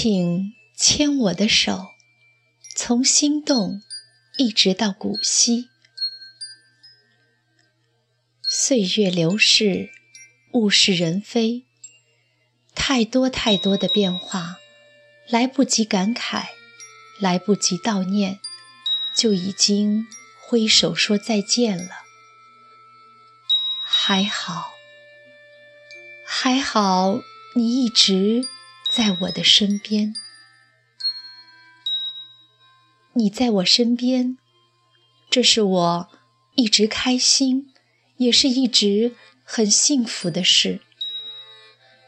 请牵我的手，从心动一直到古稀。岁月流逝，物是人非，太多太多的变化，来不及感慨，来不及悼念，就已经挥手说再见了。还好，还好，你一直在我的身边。你在我身边，这是我一直开心，也是一直很幸福的事。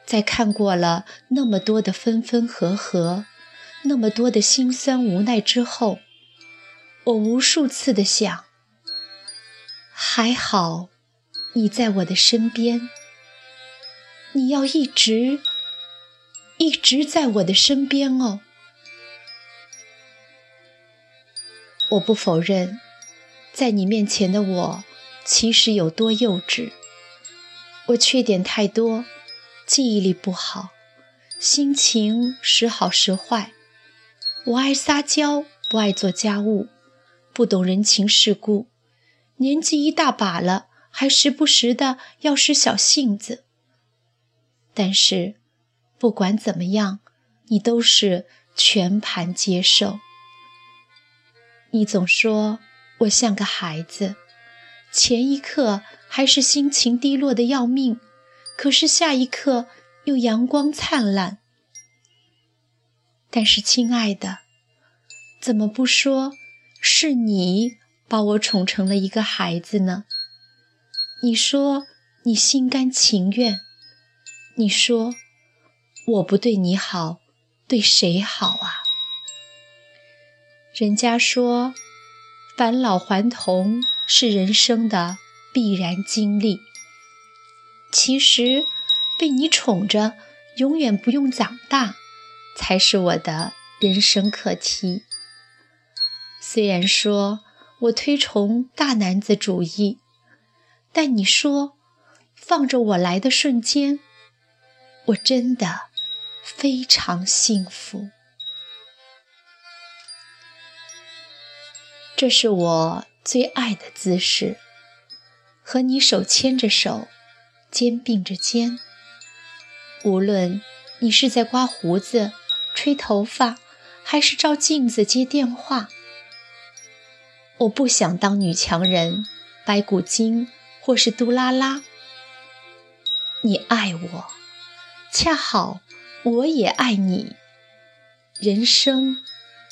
在看过了那么多的分分合合，那么多的辛酸无奈之后，我无数次的想：还好。你在我的身边，你要一直一直在我的身边哦。我不否认，在你面前的我其实有多幼稚。我缺点太多，记忆力不好，心情时好时坏。我爱撒娇，不爱做家务，不懂人情世故，年纪一大把了。还时不时的要使小性子，但是不管怎么样，你都是全盘接受。你总说我像个孩子，前一刻还是心情低落的要命，可是下一刻又阳光灿烂。但是亲爱的，怎么不说是你把我宠成了一个孩子呢？你说你心甘情愿，你说我不对你好，对谁好啊？人家说返老还童是人生的必然经历，其实被你宠着，永远不用长大，才是我的人生课题。虽然说我推崇大男子主义。但你说，放着我来的瞬间，我真的非常幸福。这是我最爱的姿势，和你手牵着手，肩并着肩。无论你是在刮胡子、吹头发，还是照镜子、接电话，我不想当女强人，白骨精。或是杜拉拉，你爱我，恰好我也爱你，人生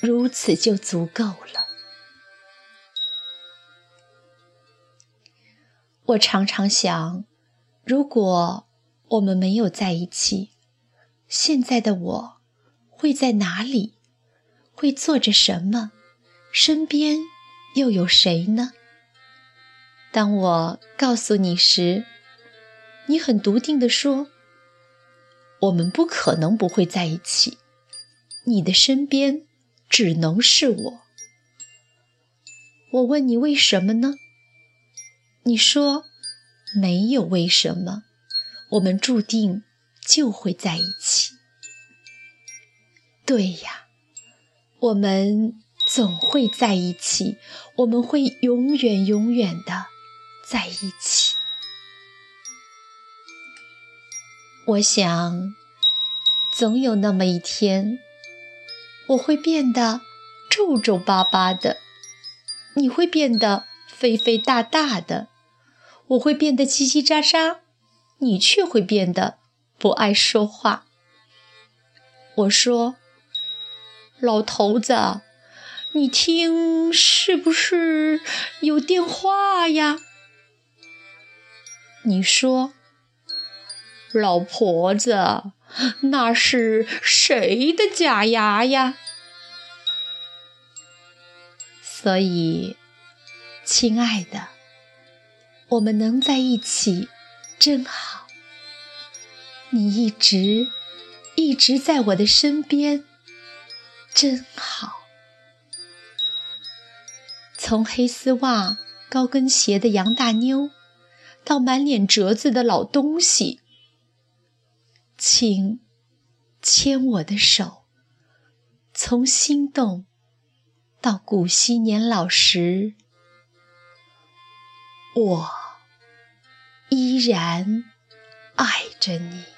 如此就足够了。我常常想，如果我们没有在一起，现在的我会在哪里？会做着什么？身边又有谁呢？当我告诉你时，你很笃定地说：“我们不可能不会在一起，你的身边只能是我。”我问你为什么呢？你说：“没有为什么，我们注定就会在一起。”对呀，我们总会在一起，我们会永远永远的。在一起，我想，总有那么一天，我会变得皱皱巴巴的，你会变得肥肥大大的，我会变得叽叽喳喳，你却会变得不爱说话。我说，老头子，你听，是不是有电话呀？你说，老婆子，那是谁的假牙呀？所以，亲爱的，我们能在一起真好。你一直一直在我的身边，真好。从黑丝袜、高跟鞋的杨大妞。到满脸褶子的老东西，请牵我的手，从心动到古稀年老时，我依然爱着你。